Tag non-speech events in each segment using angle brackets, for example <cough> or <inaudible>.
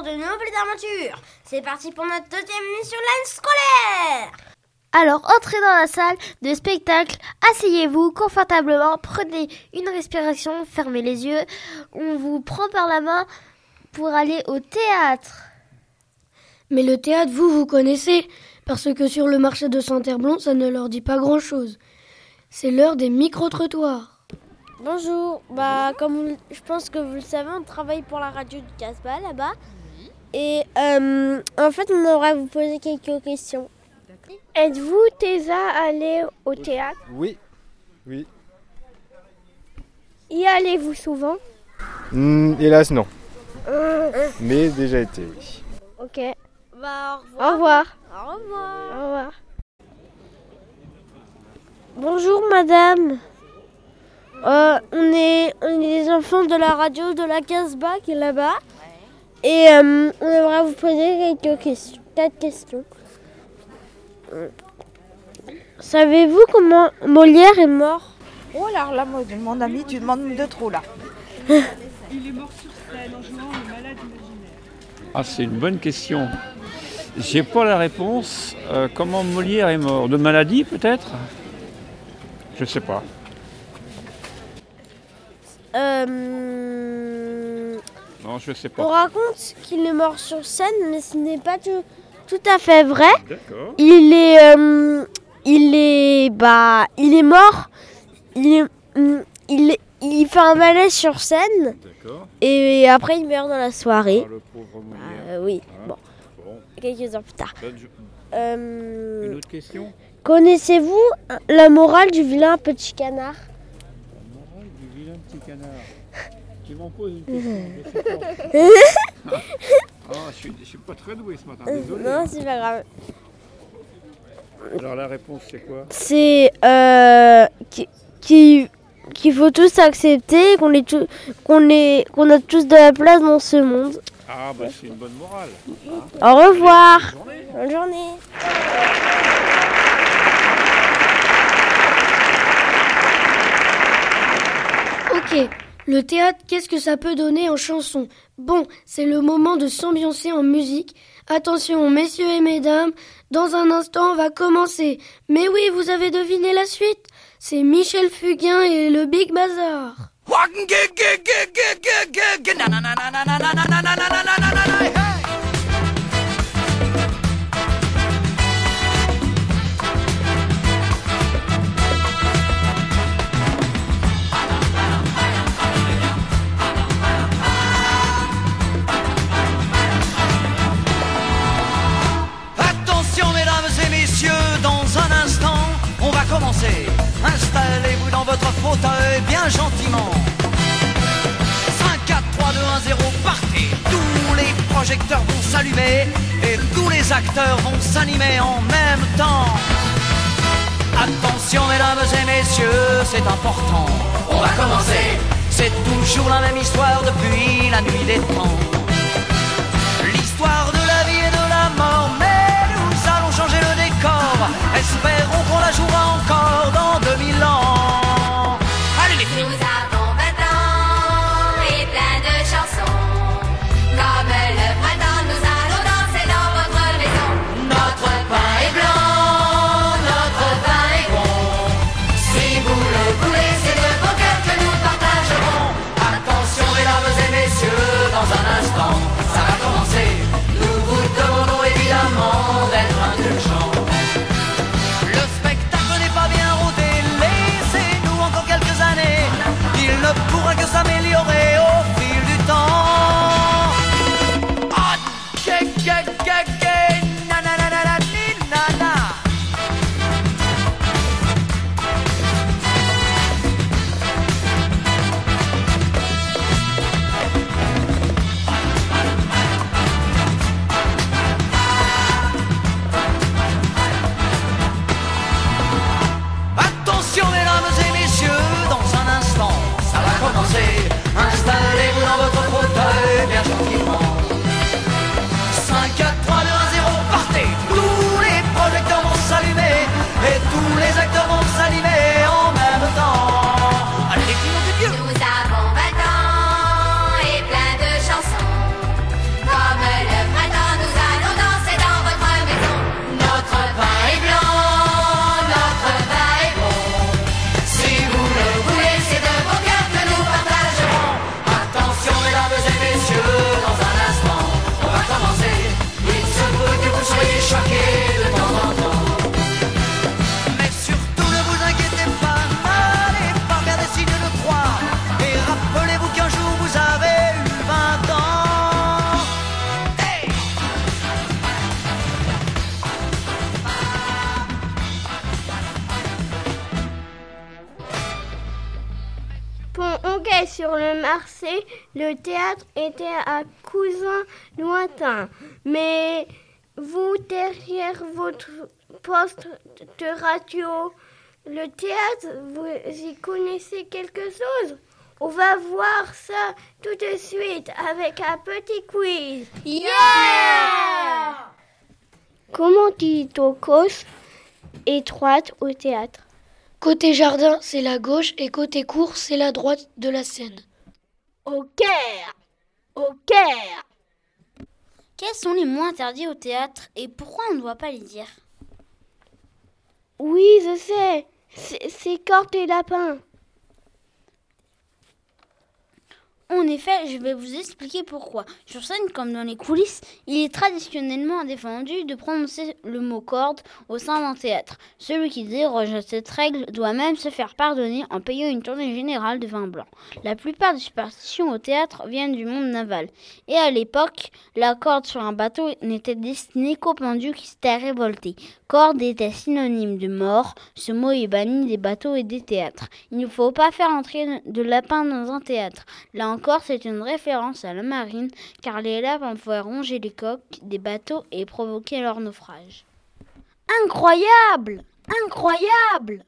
Pour de nouvelles aventures. C'est parti pour notre deuxième émission l'année scolaire. Alors entrez dans la salle de spectacle, asseyez-vous confortablement, prenez une respiration, fermez les yeux. On vous prend par la main pour aller au théâtre. Mais le théâtre, vous, vous connaissez, parce que sur le marché de Saint-Herblon, ça ne leur dit pas grand-chose. C'est l'heure des micro-trottoirs. Bonjour, bah comme vous- je pense que vous le savez, on travaille pour la radio du Casbah là-bas. Et euh, en fait, on aimerait vous poser quelques questions. Êtes-vous déjà allé au théâtre? Oui, oui. Y allez-vous souvent? Hmm, hélas, non. <laughs> Mais déjà été, oui. Ok. Bah, au revoir. Au revoir. Au revoir. Bonjour madame. Euh, on, est, on est des enfants de la radio de la Casbah qui est là-bas. Et euh, on aimerait vous poser quelques questions. Quatre questions. Savez-vous comment Molière est mort? Oh là là, mon ami, tu demandes de trop là. Ah, c'est une bonne question. J'ai pas la réponse. Euh, comment Molière est mort De maladie peut-être? Je sais pas. Euh, Non, je sais On pas. raconte qu'il est mort sur scène, mais ce n'est pas tout, tout à fait vrai. D'accord. Il est, euh, il est, bah, il est mort. Il, est- hum, il, fait un malaise sur scène D'accord. et après il meurt dans la soirée. Ah, le pauvre Molière. Euh, oui, Ah, bon, Bon, quelques heures plus tard. Euh, Une autre question? Connaissez-vous la morale du vilain petit canard? Morale du vilain petit canard. Tu m'en poses une question. je pas. <laughs> Ah, je suis, je suis pas très doué ce matin, désolé. Non, c'est pas grave. Alors la réponse c'est quoi? C'est euh, qui- qui- qu'il faut tous accepter, qu'on est tous- qu'on est, qu'on a tous de la place dans ce monde. Ah, bah c'est une bonne morale. Au revoir. Bonne journée. Bonne journée. Ok, le théâtre, qu'est-ce que ça peut donner en chanson? Bon, c'est le moment de s'ambiancer en musique. Attention, messieurs et mesdames, dans un instant, on va commencer. Mais oui, vous avez deviné la suite C'est Michel Fugain et le Big Bazar. Bien gentiment. 5, 4, 3, 2, 1, 0, partez. Tous les projecteurs vont s'allumer et tous les acteurs vont s'animer en même temps. Attention mesdames et messieurs, c'est important. On va commencer. C'est toujours la même histoire depuis la nuit des temps. L'histoire de le théâtre était un cousin lointain. Mais vous, derrière votre poste de radio, le théâtre, vous y connaissez quelque chose? On va voir ça tout de suite avec un petit quiz. Yeah Comment dit-on cause étroite au théâtre? Côté jardin, c'est la gauche et côté cour, c'est la droite de la scène. Au Caire Au Caire Quels sont les mots interdits au théâtre et pourquoi on ne doit pas les dire? Oui, je sais. C'est- C'est cordes et lapin. En effet, je vais vous expliquer pourquoi. Sur scène, comme dans les coulisses, il est traditionnellement défendu de prononcer le mot corde au sein d'un théâtre. Celui qui déroge à cette règle doit même se faire pardonner en payant une tournée générale de vin blanc. La plupart des superstitions au théâtre viennent du monde naval. Et à l'époque, la corde sur un bateau n'était destinée qu'aux pendus qui s'étaient révoltés. Corde était synonyme de mort. Ce mot est banni des bateaux et des théâtres. Il ne faut pas faire entrer de lapin dans un théâtre. C'est une référence à la marine, car les lapins pouvaient ronger les coques des bateaux et provoquer leur naufrage. Incroyable! Incroyable!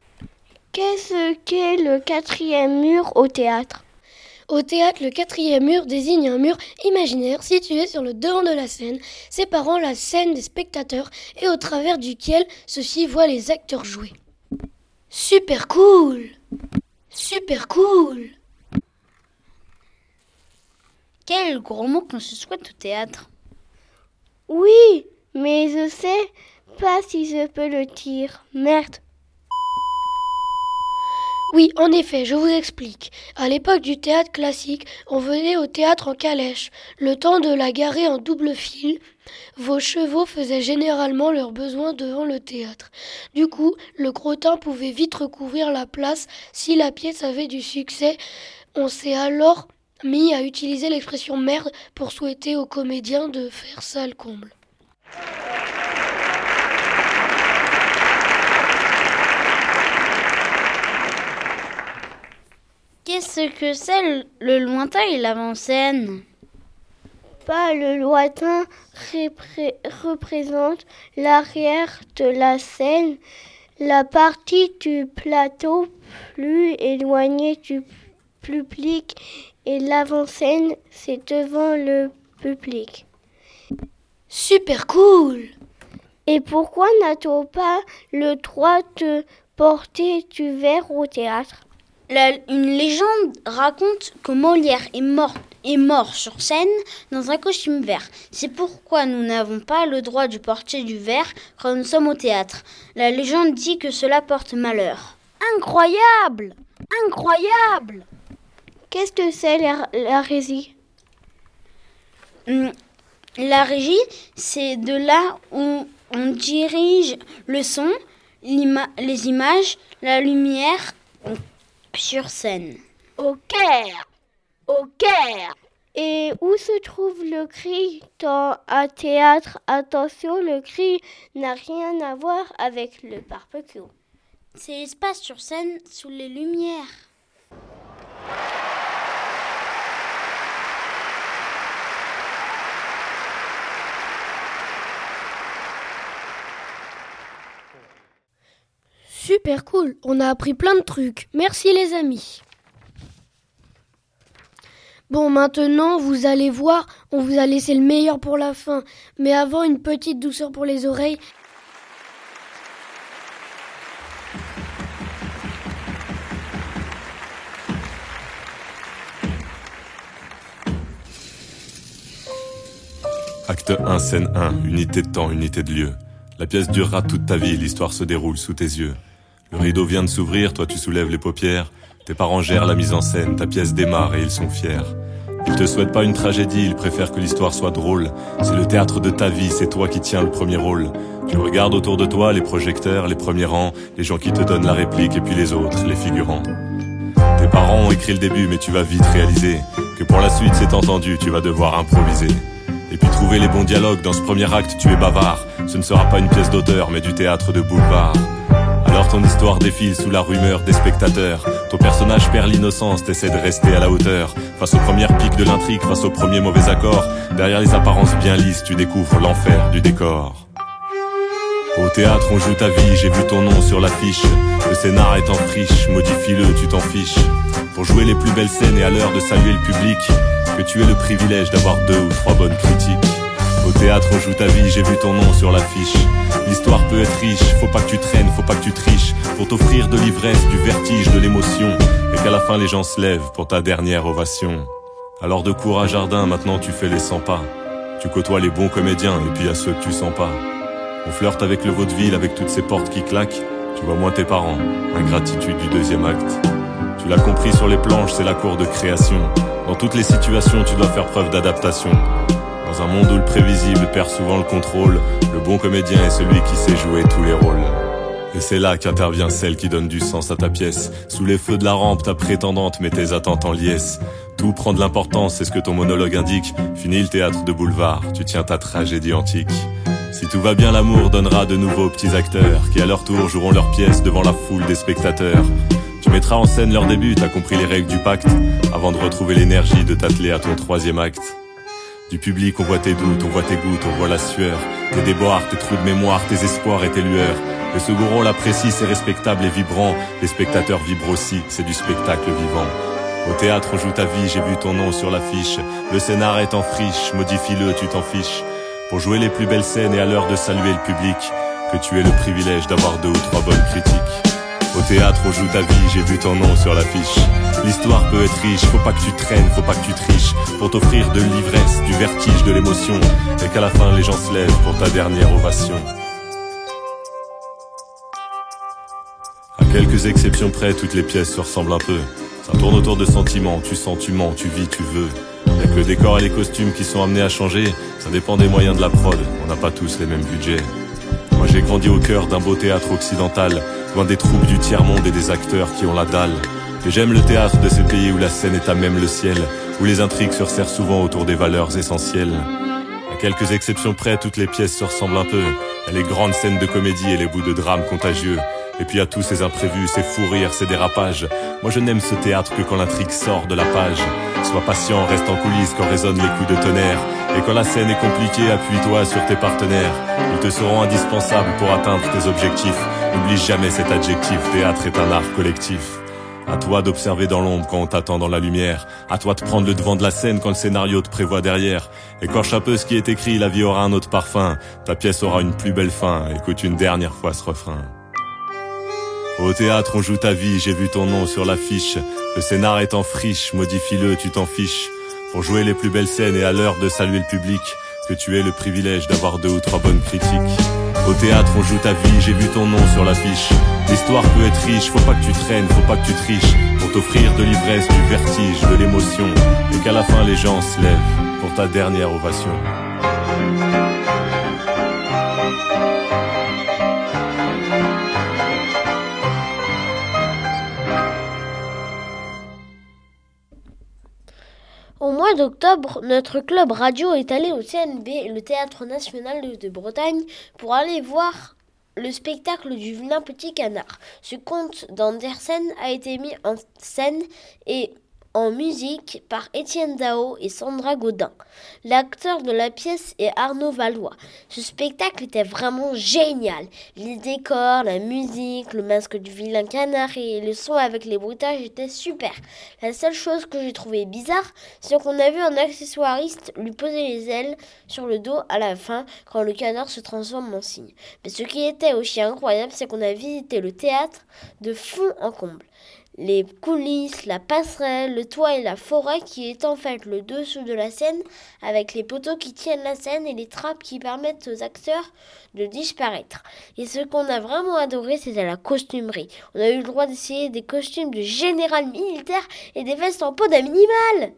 Qu'est-ce qu'est le quatrième mur au théâtre? Au théâtre, le quatrième mur désigne un mur imaginaire situé sur le devant de la scène, séparant la scène des spectateurs et au travers duquel ceux-ci voient les acteurs jouer. Super cool! Super cool Quel gros mot qu'on se souhaite au théâtre Oui, mais je sais pas si je peux le dire. Merde. Oui, en effet, je vous explique. À l'époque du théâtre classique, on venait au théâtre en calèche. Le temps de la garer en double fil, vos chevaux faisaient généralement leurs besoins devant le théâtre. Du coup, le crottin pouvait vite recouvrir la place si la pièce avait du succès. On s'est alors mis à utiliser l'expression merde pour souhaiter aux comédiens de faire sale comble. Qu'est-ce que c'est le- lointain et l'avant-scène? Pas le lointain repré- représente l'arrière de la scène, la partie du plateau plus éloignée du public et l'avant-scène c'est devant le public. Super cool Et pourquoi n'a-t-on pas le droit de porter du verre au théâtre? La- une légende raconte que Molière est mort, est mort sur scène dans un costume vert. C'est pourquoi nous n'avons pas le droit de porter du verre quand nous sommes au théâtre. La légende dit que cela porte malheur. Incroyable Incroyable Qu'est-ce que c'est la, la Hum, La régie, c'est de là où on dirige le son, les images, la lumière sur scène. Au Caire Au Caire Et où se trouve le cri? Dans un théâtre Attention, le cri n'a rien à voir avec le barbecue. C'est l'espace sur scène sous les lumières. Super cool, on a appris plein de trucs. Merci les amis. Bon, maintenant, vous allez voir, on vous a laissé le meilleur pour la fin. Mais avant, une petite douceur pour les oreilles. Acte 1, scène 1, unité de temps, unité de lieu. La pièce durera toute ta vie, l'histoire se déroule sous tes yeux. Le rideau vient de s'ouvrir, toi tu soulèves les paupières. Tes parents gèrent la mise en scène, ta pièce démarre et ils sont fiers. Ils te souhaitent pas une tragédie, ils préfèrent que l'histoire soit drôle. C'est le théâtre de ta vie, c'est toi qui tiens le premier rôle. Tu regardes autour de toi les projecteurs, les premiers rangs, les gens qui te donnent la réplique et puis les autres, les figurants. Tes parents ont écrit le début, mais tu vas vite réaliser que pour la suite, c'est entendu, tu vas devoir improviser. Et puis trouver les bons dialogues dans ce premier acte, tu es bavard. Ce ne sera pas une pièce d'auteur, mais du théâtre de boulevard. Alors ton histoire défile sous la rumeur des spectateurs. Ton personnage perd l'innocence, t'essaies de rester à la hauteur. Face aux premières piques de l'intrigue, face aux premiers mauvais accords. Derrière les apparences bien lisses, tu découvres l'enfer du décor. Au théâtre, on joue ta vie, j'ai vu ton nom sur l'affiche. Le scénar est en friche, modifie-le, tu t'en fiches. Pour jouer les plus belles scènes et à l'heure de saluer le public, que tu aies le privilège d'avoir deux ou trois bonnes critiques. Au théâtre, on joue ta vie, j'ai vu ton nom sur l'affiche. L'histoire peut être riche, faut pas que tu traînes, faut pas que tu triches. Pour t'offrir de l'ivresse, du vertige, de l'émotion. Et qu'à la fin les gens se lèvent pour ta dernière ovation. Alors de cours à jardin, maintenant tu fais les 100 pas. Tu côtoies les bons comédiens et puis à ceux que tu sens pas. On flirte avec le vaudeville, avec toutes ces portes qui claquent. Tu vois moins tes parents, ingratitude du deuxième acte. Tu l'as compris sur les planches, c'est la cour de création. Dans toutes les situations, tu dois faire preuve d'adaptation. Dans un monde où le prévisible perd souvent le contrôle, le bon comédien est celui qui sait jouer tous les rôles. Et c'est là qu'intervient celle qui donne du sens à ta pièce. Sous les feux de la rampe, ta prétendante met tes attentes en liesse. Tout prend de l'importance, c'est ce que ton monologue indique. Fini le théâtre de boulevard, tu tiens ta tragédie antique. Si tout va bien, l'amour donnera de nouveaux petits acteurs qui à leur tour joueront leur pièce devant la foule des spectateurs. Tu mettras en scène leur début, t'as compris les règles du pacte, avant de retrouver l'énergie de t'atteler à ton troisième acte. Du public, on voit tes doutes, on voit tes gouttes, on voit la sueur, tes déboires, tes trous de mémoire, tes espoirs et tes lueurs. Le second rôle apprécie, c'est respectable et vibrant. Les spectateurs vibrent aussi, c'est du spectacle vivant. Au théâtre, on joue ta vie, j'ai vu ton nom sur l'affiche. Le scénar est en friche, modifie-le, tu t'en fiches. Pour jouer les plus belles scènes et à l'heure de saluer le public, que tu aies le privilège d'avoir deux ou trois bonnes critiques. Au théâtre, on joue ta vie, j'ai vu ton nom sur l'affiche. L'histoire peut être riche, faut pas que tu traînes, faut pas que tu triches. Pour t'offrir de l'ivresse, du vertige, de l'émotion. Et qu'à la fin, les gens se lèvent pour ta dernière ovation. À quelques exceptions près, toutes les pièces se ressemblent un peu. Ça tourne autour de sentiments, tu sens, tu mens, tu vis, tu veux. Y'a que le décor et les costumes qui sont amenés à changer, ça dépend des moyens de la prod, on n'a pas tous les mêmes budgets. Moi j'ai grandi au cœur d'un beau théâtre occidental, loin des troupes du tiers-monde et des acteurs qui ont la dalle. Et j'aime le théâtre de ces pays où la scène est à même le ciel, où les intrigues se resserrent souvent autour des valeurs essentielles. À quelques exceptions près, toutes les pièces se ressemblent un peu. Y'a les grandes scènes de comédie et les bouts de drame contagieux. Et puis à tous ces imprévus, ces fous rires, ces dérapages. Moi je n'aime ce théâtre que quand l'intrigue sort de la page. Sois patient, reste en coulisses quand résonnent les coups de tonnerre. Et quand la scène est compliquée, appuie-toi sur tes partenaires. Ils te seront indispensables pour atteindre tes objectifs. N'oublie jamais cet adjectif, théâtre est un art collectif. À toi d'observer dans l'ombre quand on t'attend dans la lumière. À toi de prendre le devant de la scène quand le scénario te prévoit derrière. Écorche un peu ce qui est écrit, la vie aura un autre parfum. Ta pièce aura une plus belle fin. Écoute une dernière fois ce refrain. Au théâtre, on joue ta vie, j'ai vu ton nom sur l'affiche. Le scénar est en friche, modifie-le, tu t'en fiches. Pour jouer les plus belles scènes et à l'heure de saluer le public, que tu aies le privilège d'avoir deux ou trois bonnes critiques. Au théâtre, on joue ta vie, j'ai vu ton nom sur l'affiche. L'histoire peut être riche, faut pas que tu traînes, faut pas que tu triches. Pour t'offrir de l'ivresse, du vertige, de l'émotion. Et qu'à la fin les gens se lèvent pour ta dernière ovation. D'octobre, notre club radio est allé au CNB, le Théâtre National de Bretagne, pour aller voir le spectacle du vilain petit canard. Ce conte d'Andersen a été mis en scène et en musique par Étienne Dao et Sandra Godin. L'acteur de la pièce est Arnaud Valois. Ce spectacle était vraiment génial. Les décors, la musique, le masque du vilain canard et le son avec les bruitages étaient super. La seule chose que j'ai trouvé bizarre, c'est qu'on a vu un accessoiriste lui poser les ailes sur le dos à la fin quand le canard se transforme en cygne. Mais ce qui était aussi incroyable, c'est qu'on a visité le théâtre de fond en comble les coulisses, la passerelle, le toit et la forêt qui est en fait le dessous de la scène avec les poteaux qui tiennent la scène et les trappes qui permettent aux acteurs de disparaître. Et ce qu'on a vraiment adoré, c'était la costumerie. On a eu le droit d'essayer des costumes de général militaire et des vestes en peau d'animal.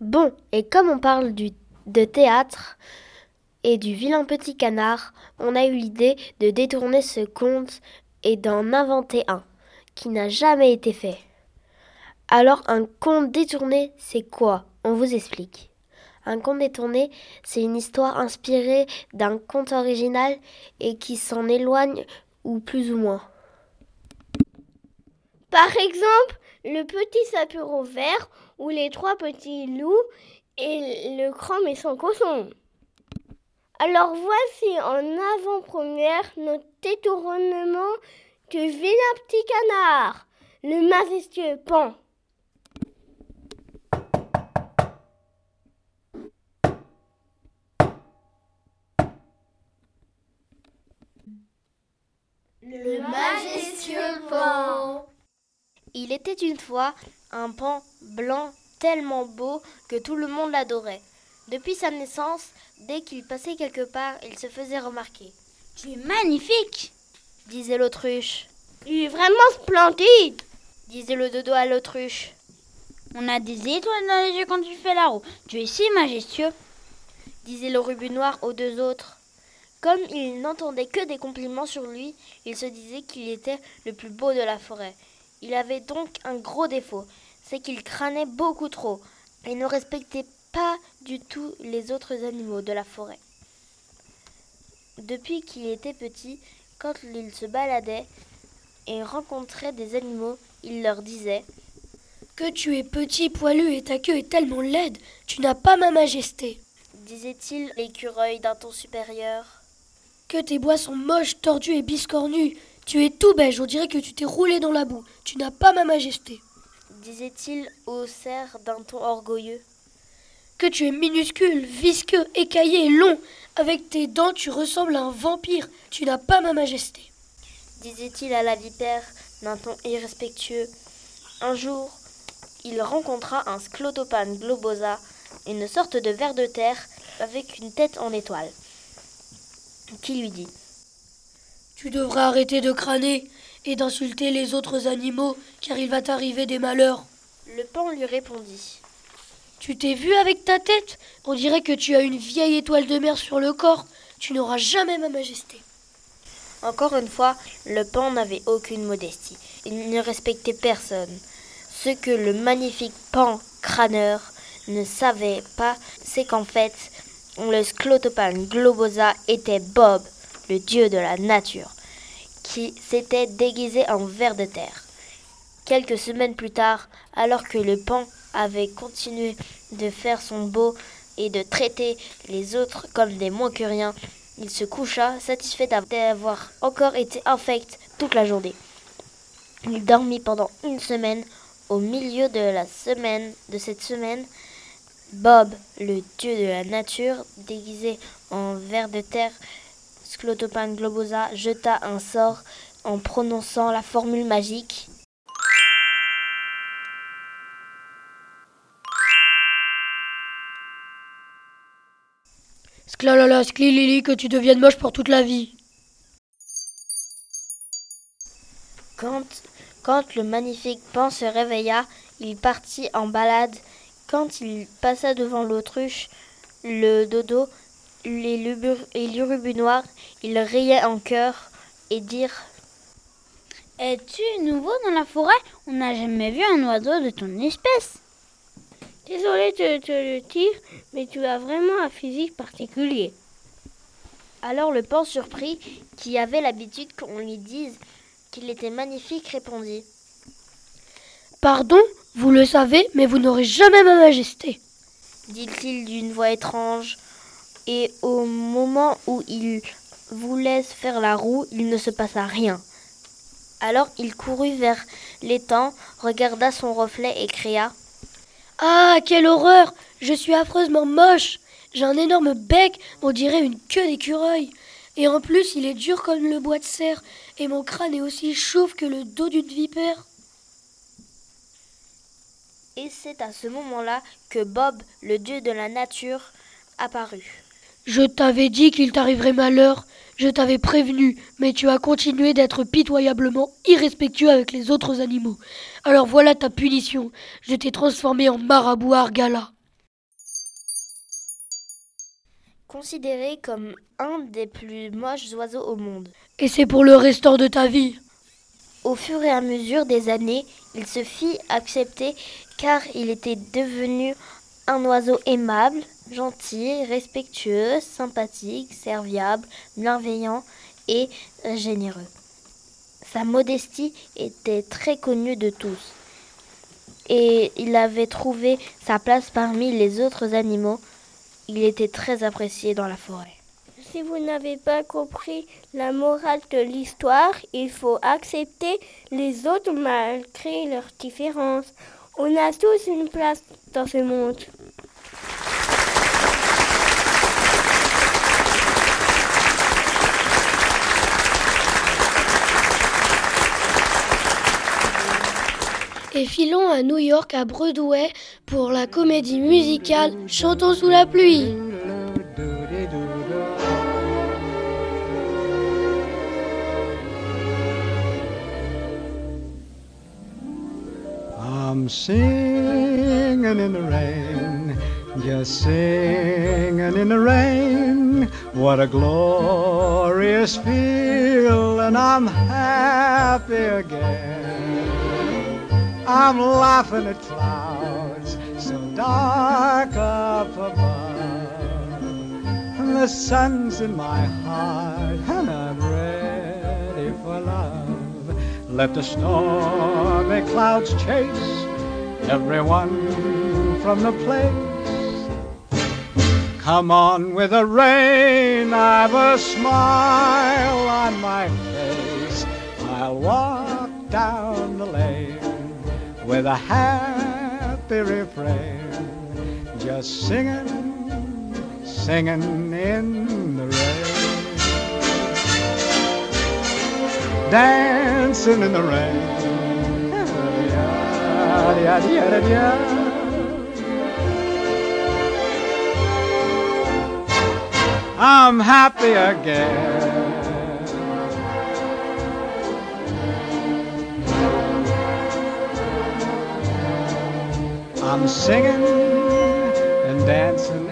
Bon, et comme on parle de théâtre et du vilain petit canard, on a eu l'idée de détourner ce conte et d'en inventer un qui n'a jamais été fait. Alors un conte détourné, c'est quoi? On vous explique. Un conte détourné, c'est une histoire inspirée d'un conte original et qui s'en éloigne ou plus ou moins. Par exemple, le petit sapuro vert ou les trois petits loups et le grand méchant cochon. Alors voici en avant-première notre détournement du vilain petit canard, le majestueux pan. Le majestueux pan. Il était une fois un pan blanc tellement beau que tout le monde l'adorait. Depuis sa naissance, dès qu'il passait quelque part, il se faisait remarquer. Tu es magnifique disait l'autruche. Il est vraiment splendide disait le dodo à l'autruche. On a des étoiles dans les yeux quand tu fais la roue. Tu es si majestueux disait le rubu noir aux deux autres. Comme il n'entendait que des compliments sur lui, il se disait qu'il était le plus beau de la forêt. Il avait donc un gros défaut, c'est qu'il crânait beaucoup trop et ne respectait pas du tout les autres animaux de la forêt. Depuis qu'il était petit, quand il se baladait et rencontrait des animaux, il leur disait Que tu es petit, poilu et ta queue est tellement laide, tu n'as pas ma majesté, disait-il l'écureuil d'un ton supérieur. Que tes bois sont moches, tordus et biscornus, tu es tout beige, on dirait que tu t'es roulé dans la boue, tu n'as pas ma majesté, disait-il au cerf d'un ton orgueilleux. Que tu es minuscule, visqueux, écaillé et long, avec tes dents tu ressembles à un vampire, tu n'as pas ma majesté, disait-il à la vipère d'un ton irrespectueux. Un jour, il rencontra un sclotopane globosa, une sorte de ver de terre avec une tête en étoile, qui lui dit Tu devrais arrêter de crâner et d'insulter les autres animaux, car il va t'arriver des malheurs. Le pan lui répondit Tu t'es vu avec ta tête? On dirait que tu as une vieille étoile de mer sur le corps. Tu n'auras jamais ma majesté. Encore une fois, le pan n'avait aucune modestie. Il ne respectait personne. Ce que le magnifique pan crâneur ne savait pas, c'est qu'en fait, le sclotopane globosa était Bob, le dieu de la nature, qui s'était déguisé en ver de terre. Quelques semaines plus tard, alors que le pan avait continué de faire son beau et de traiter les autres comme des moins que rien, il se coucha, satisfait d'avoir encore été infect toute la journée. Il dormit pendant une semaine. Au milieu de la semaine, de cette semaine, Bob, le dieu de la nature, déguisé en ver de terre, Sclotopane globosa, jeta un sort en prononçant la formule magique. Sclalala, sclilili, que tu deviennes moche pour toute la vie. Quand, quand le magnifique pan se réveilla, il partit en balade. Quand il passa devant l'autruche, le dodo, et l'urubu noir, il riait en chœur et dirent Es-tu nouveau dans la forêt? On n'a jamais vu un oiseau de ton espèce. Désolé de te le dire, mais tu as vraiment un physique particulier. Alors le pan surpris, qui avait l'habitude qu'on lui dise qu'il était magnifique, répondit Pardon, vous le savez, mais vous n'aurez jamais ma majesté. dit-il d'une voix étrange. Et au moment où il voulait se faire la roue, il ne se passa rien. Alors il courut vers l'étang, regarda son reflet et cria Ah, quelle horreur Je suis affreusement moche. J'ai un énorme bec, on dirait une queue d'écureuil. Et en plus, il est dur comme le bois de serre, et mon crâne est aussi chauve que le dos d'une vipère. Et c'est à ce moment-là que Bob, le dieu de la nature, apparut. Je t'avais dit qu'il t'arriverait malheur. Je t'avais prévenu, mais tu as continué d'être pitoyablement irrespectueux avec les autres animaux. Alors voilà ta punition. Je t'ai transformé en marabout argala. Considéré comme un des plus moches oiseaux au monde. Et c'est pour le restant de ta vie. Au fur et à mesure des années, il se fit accepter car il était devenu un oiseau aimable, gentil, respectueux, sympathique, serviable, bienveillant et généreux. Sa modestie était très connue de tous. Et il avait trouvé sa place parmi les autres animaux. Il était très apprécié dans la forêt. Si vous n'avez pas compris la morale de l'histoire, il faut accepter les autres malgré leurs différences. On a tous une place dans ce monde. Et filons à New York, à Broadway, pour la comédie musicale Chantons sous la pluie. I'm singing in the rain, just singing in the rain. What a glorious feel, and I'm happy again. I'm laughing at clouds so dark up above. And the sun's in my heart, and I'm ready for love. Let the stormy clouds chase everyone from the place. Come on with the rain, I've a smile on my face. I'll walk down with a happy refrain, just singing, singing in the rain. Dancing in the rain. I'm happy again. Singing and dancing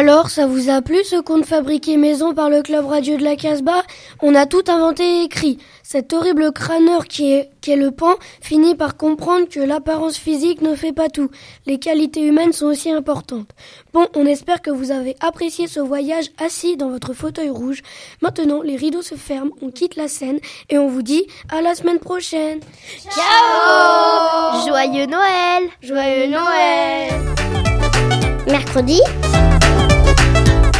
Alors, ça vous a plu ce conte fabriqué maison par le club radio de la Casbah? On a tout inventé et écrit. Cet horrible crâneur qui est, qui est le pan finit par comprendre que l'apparence physique ne fait pas tout. Les qualités humaines sont aussi importantes. Bon, on espère que vous avez apprécié ce voyage assis dans votre fauteuil rouge. Maintenant, les rideaux se ferment, on quitte la scène et on vous dit à la semaine prochaine. Ciao Joyeux Noël Joyeux Noël Mercredi?